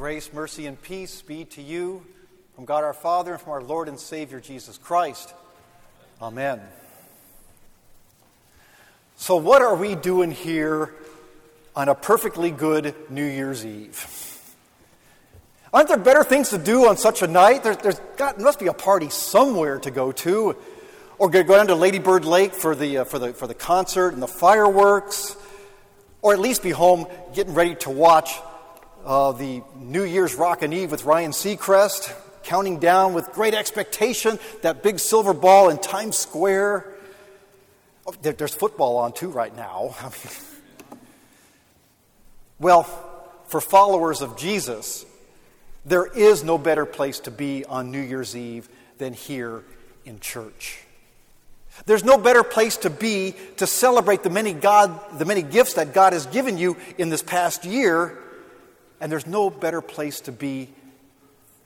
Grace, mercy, and peace be to you from God our Father and from our Lord and Savior Jesus Christ. Amen. So, what are we doing here on a perfectly good New Year's Eve? Aren't there better things to do on such a night? There, has got, must be a party somewhere to go to. Or go down to Lady Bird Lake for the, uh, for, the, for the concert and the fireworks. Or at least be home getting ready to watch uh, the New Year's Rockin' Eve with Ryan Seacrest, counting down with great expectation that big silver ball in Times Square. Oh, there, there's football on too right now. well, for followers of Jesus, there is no better place to be on New Year's Eve than here in church. There's no better place to be to celebrate the many, God, the many gifts that God has given you in this past year and there's no better place to be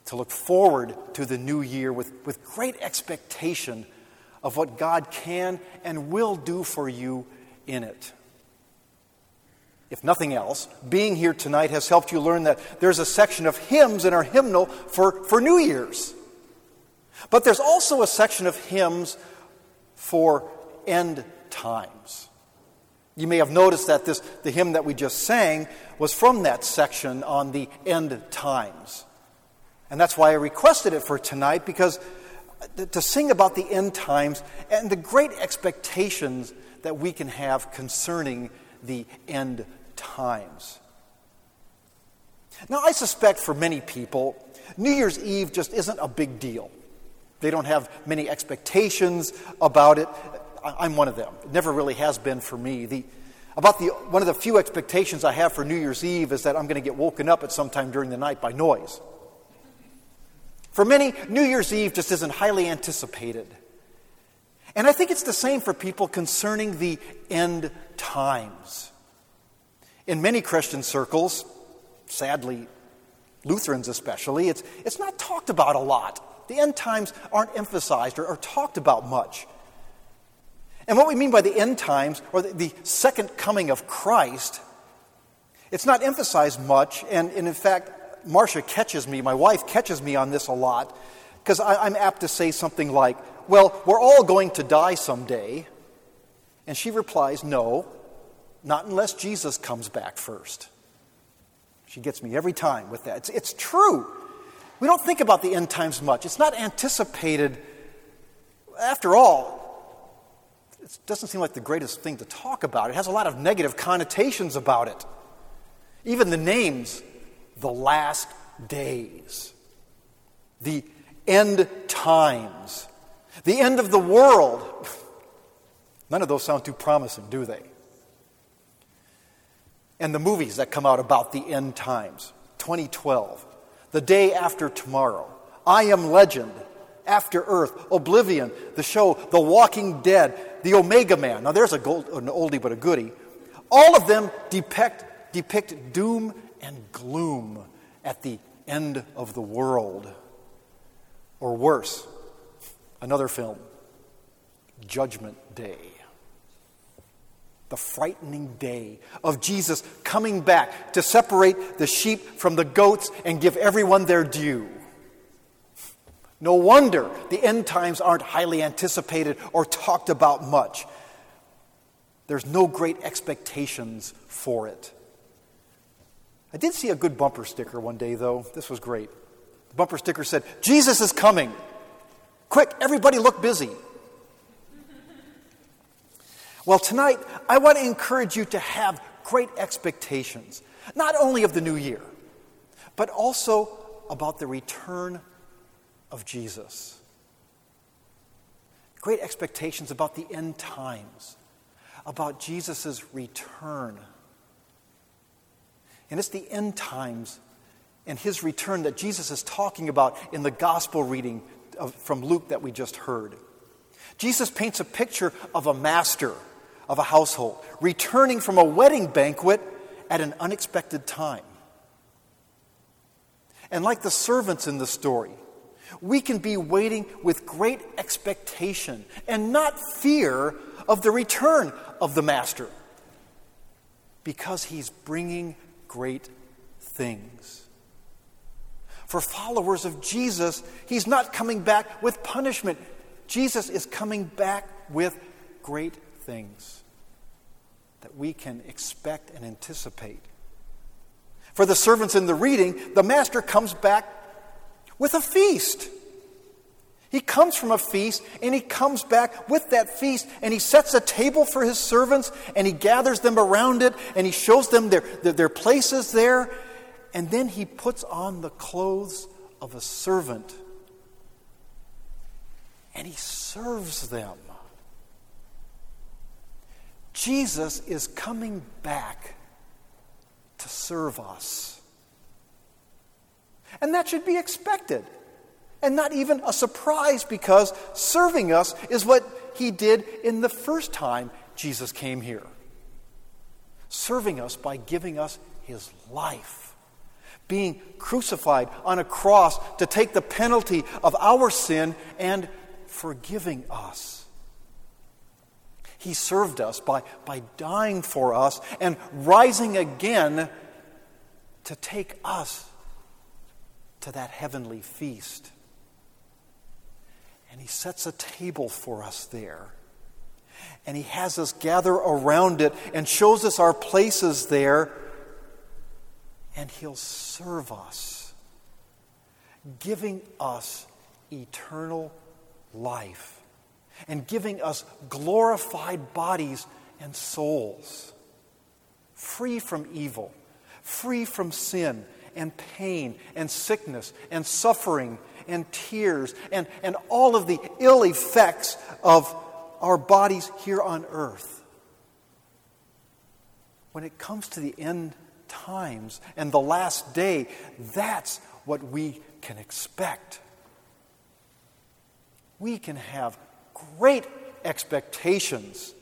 to look forward to the new year with, with great expectation of what God can and will do for you in it. If nothing else, being here tonight has helped you learn that there's a section of hymns in our hymnal for, for New Year's. But there's also a section of hymns for end times. You may have noticed that this, the hymn that we just sang was from that section on the end times. And that's why I requested it for tonight, because uh, to sing about the end times and the great expectations that we can have concerning the end times. Now, I suspect for many people, New Year's Eve just isn't a big deal. They don't have many expectations about it. I'm one of them. It never really has been for me. The, about the, one of the few expectations I have for New Year's Eve is that I'm going to get woken up at some time during the night by noise. For many, New Year's Eve just isn't highly anticipated. And I think it's the same for people concerning the end times. In many Christian circles, sadly, Lutherans especially, it's, it's not talked about a lot. The end times aren't emphasized or, or talked about much. And what we mean by the end times, or the, second coming of Christ, it's not emphasized much. And, and in fact, Marcia catches me, my wife catches me on this a lot, because I'm apt to say something like, Well, we're all going to die someday. And she replies, No, not unless Jesus comes back first. She gets me every time with that. It's, it's true. We don't think about the end times much, it's not anticipated. After all, it doesn't seem like the greatest thing to talk about. It has a lot of negative connotations about it. Even the names, the last days, the end times, the end of the world. None of those sound too promising, do they? And the movies that come out about the end times 2012, The Day After Tomorrow, I Am Legend, After Earth, Oblivion, the show The Walking Dead, the Omega Man. Now, there's gold, an oldie but a goodie. All of them depict, depict doom and gloom at the end of the world. Or worse, another film, Judgment Day. The frightening day of Jesus coming back to separate the sheep from the goats and give everyone their due. No wonder the end times aren't highly anticipated or talked about much. There's no great expectations for it. I did see a good bumper sticker one day, though. This was great. The bumper sticker said, Jesus is coming. Quick, everybody look busy. Well, tonight, I want to encourage you to have great expectations, not only of the new year, but also about the return of Jesus. Great expectations about the end times, about Jesus' return. And it's the end times and his return that Jesus is talking about in the gospel reading of, from Luke that we just heard. Jesus paints a picture of a master of a household returning from a wedding banquet at an unexpected time. And like the servants in the story, we can be waiting with great expectation and not fear of the return of the Master because he's bringing great things. For followers of Jesus, He's not coming back with punishment. Jesus is coming back with great things that we can expect and anticipate. For the servants in the reading, the master comes back with a feast. He comes from a feast and he comes back with that feast and he sets a table for his servants and he gathers them around it and he shows them their, their, their places there. And then he puts on the clothes of a servant and he serves them. Jesus is coming back to serve us. And that should be expected and not even a surprise because serving us is what he did in the first time Jesus came here. Serving us by giving us his life, being crucified on a cross to take the penalty of our sin and forgiving us. He served us by, by dying for us and rising again to take us to that heavenly feast. And He sets a table for us there. And He has us gather around it and shows us our places there. And He'll serve us, giving us eternal life and giving us glorified bodies and souls, free from evil, free from sin and pain and sickness and suffering and tears and, and all of the ill effects of our bodies here on earth. When it comes to the end times and the last day, that's what we can expect we can have great expectations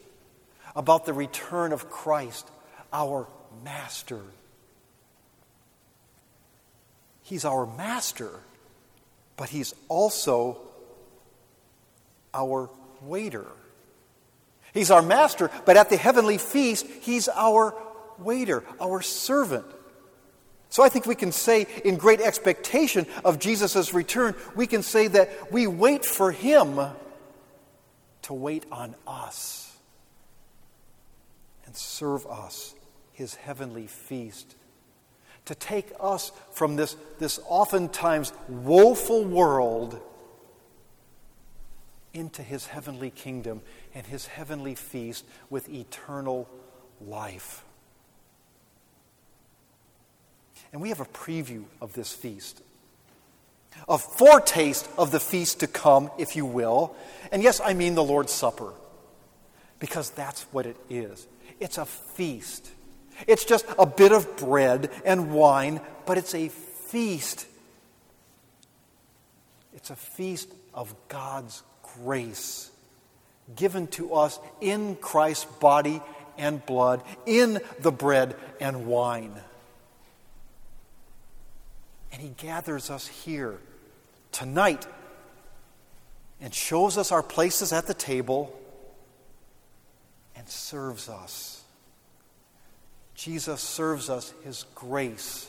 about the return of Christ, our Master. He's our Master, but He's also our waiter. He's our Master, but at the heavenly feast, He's our waiter, our servant. So I think we can say, in great expectation of Jesus' return, we can say that we wait for him to wait on us and serve us his heavenly feast. To take us from this, this oftentimes woeful world into his heavenly kingdom and his heavenly feast with eternal life. And we have a preview of this feast, a foretaste of the feast to come, if you will. And yes, I mean the Lord's Supper, because that's what it is. It's a feast. It's just a bit of bread and wine, but it's a feast. It's a feast of God's grace given to us in Christ's body and blood, in the bread and wine. And He gathers us here tonight and shows us our places at the table and serves us. Jesus serves us His grace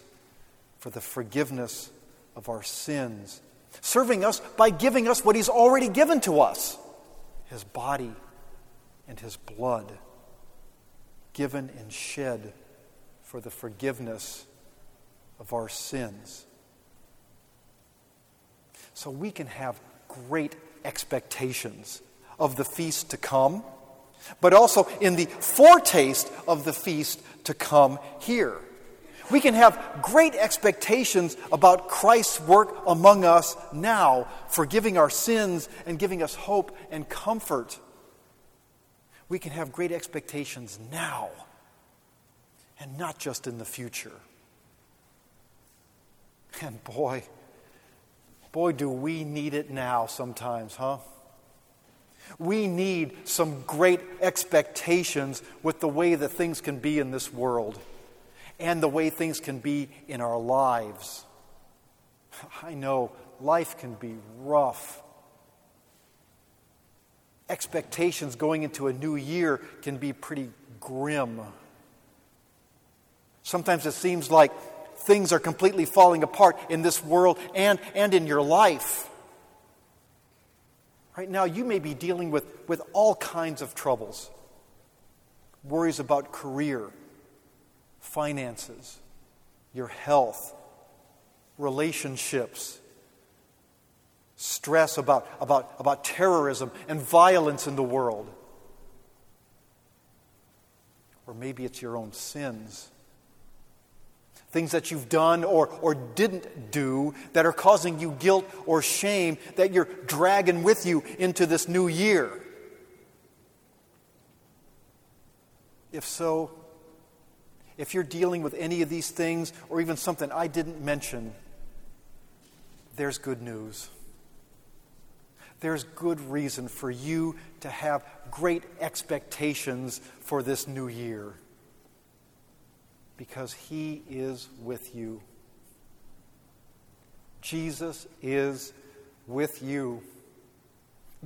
for the forgiveness of our sins, serving us by giving us what He's already given to us His body and His blood, given and shed for the forgiveness of our sins. So we can have great expectations of the feast to come, but also in the foretaste of the feast to come here. We can have great expectations about Christ's work among us now, forgiving our sins and giving us hope and comfort. We can have great expectations now and not just in the future. And boy, Boy, do we need it now sometimes, huh? We need some great expectations with the way that things can be in this world and the way things can be in our lives. I know life can be rough. Expectations going into a new year can be pretty grim. Sometimes it seems like things are completely falling apart in this world and, and in your life. Right now, you may be dealing with, with all kinds of troubles worries about career, finances, your health, relationships, stress about, about, about terrorism and violence in the world. Or maybe it's your own sins. Things that you've done or, or didn't do that are causing you guilt or shame that you're dragging with you into this new year. If so, if you're dealing with any of these things or even something I didn't mention, there's good news. There's good reason for you to have great expectations for this new year because He is with you. Jesus is with you,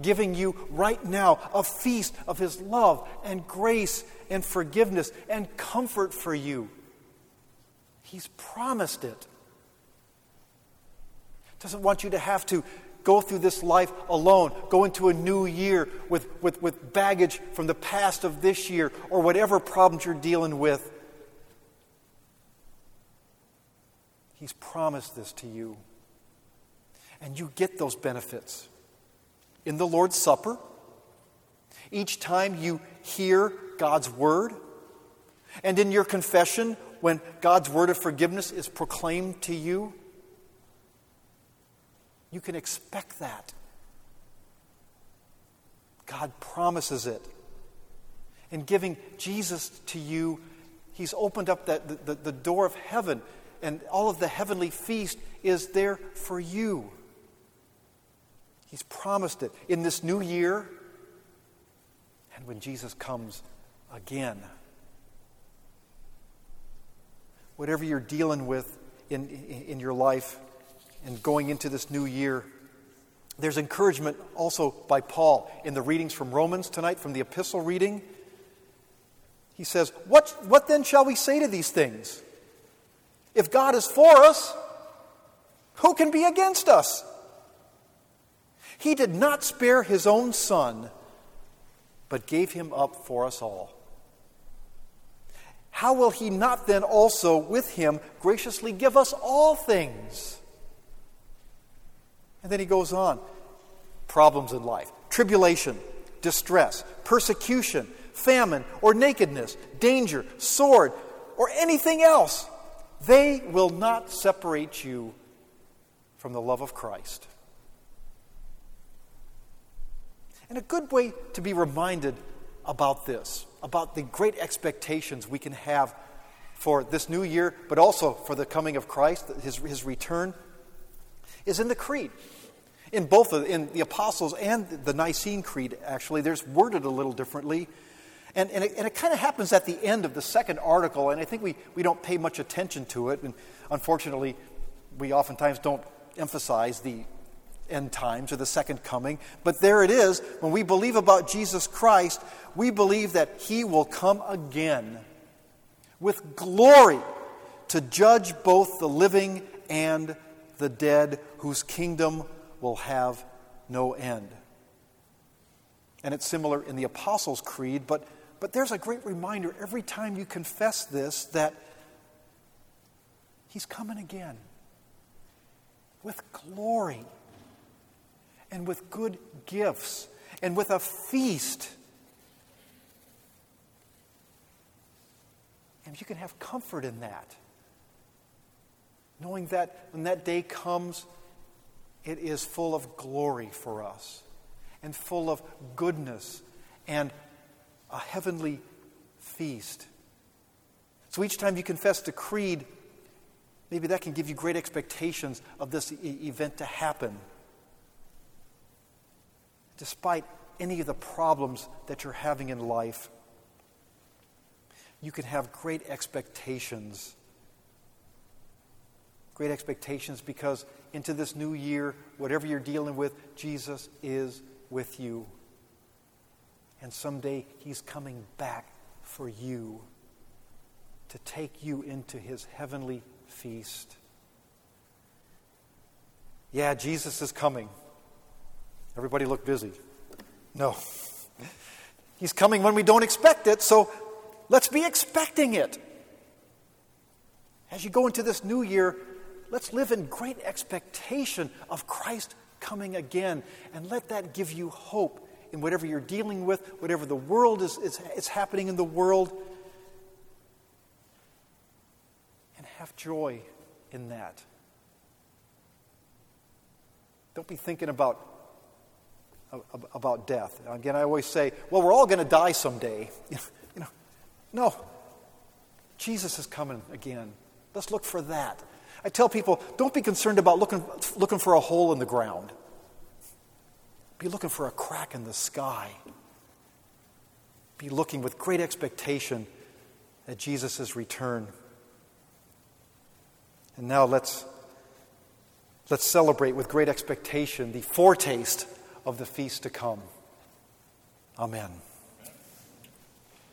giving you right now a feast of His love and grace and forgiveness and comfort for you. He's promised it. Doesn't want you to have to go through this life alone, go into a new year with, with, with baggage from the past of this year or whatever problems you're dealing with. He's promised this to you. And you get those benefits in the Lord's Supper. Each time you hear God's word, and in your confession, when God's word of forgiveness is proclaimed to you, you can expect that. God promises it. In giving Jesus to you, He's opened up that, the, the door of heaven, and all of the heavenly feast is there for you. He's promised it in this new year and when Jesus comes again. Whatever you're dealing with in, in, in your life, and going into this new year. There's encouragement also by Paul in the readings from Romans tonight, from the epistle reading. He says, What, what then shall we say to these things? If God is for us, who can be against us? He did not spare his own son, but gave him up for us all. How will he not then also with him graciously give us all things? And then he goes on problems in life, tribulation, distress, persecution, famine, or nakedness, danger, sword, or anything else. They will not separate you from the love of Christ. And a good way to be reminded about this, about the great expectations we can have for this new year, but also for the coming of Christ, his, his return, is in the Creed. In both the, in the Apostles and the Nicene Creed, actually, there's worded a little differently. And, and it, it kind of happens at the end of the second article, and I think we, we don't pay much attention to it. And unfortunately, we oftentimes don't emphasize the end times or the second coming. But there it is. When we believe about Jesus Christ, we believe that he will come again with glory to judge both the living and the dead, whose kingdom will have no end. And it's similar in the Apostles' Creed, but, but there's a great reminder every time you confess this that He's coming again with glory and with good gifts and with a feast. And you can have comfort in that, knowing that when that day comes, it is full of glory for us and full of goodness and a heavenly feast. So each time you confess the creed, maybe that can give you great expectations of this e- event to happen. Despite any of the problems that you're having in life, you can have great expectations great expectations because into this new year, whatever you're dealing with, Jesus is with you. And someday he's coming back for you to take you into his heavenly feast. Yeah, Jesus is coming. Everybody look busy. No. He's coming when we don't expect it, so let's be expecting it. As you go into this new year, let's live in great expectation of Christ coming again, and let that give you hope in whatever you're dealing with, whatever the world is, is, is happening in the world. And have joy in that. Don't be thinking about, about death. Again, I always say, well, we're all going to die someday. you know, no. Jesus is coming again. Let's look for that. I tell people, don't be concerned about looking, looking for a hole in the ground. Be looking for a crack in the sky. Be looking with great expectation at Jesus' return. And now let's, let's celebrate with great expectation the foretaste of the feast to come. Amen.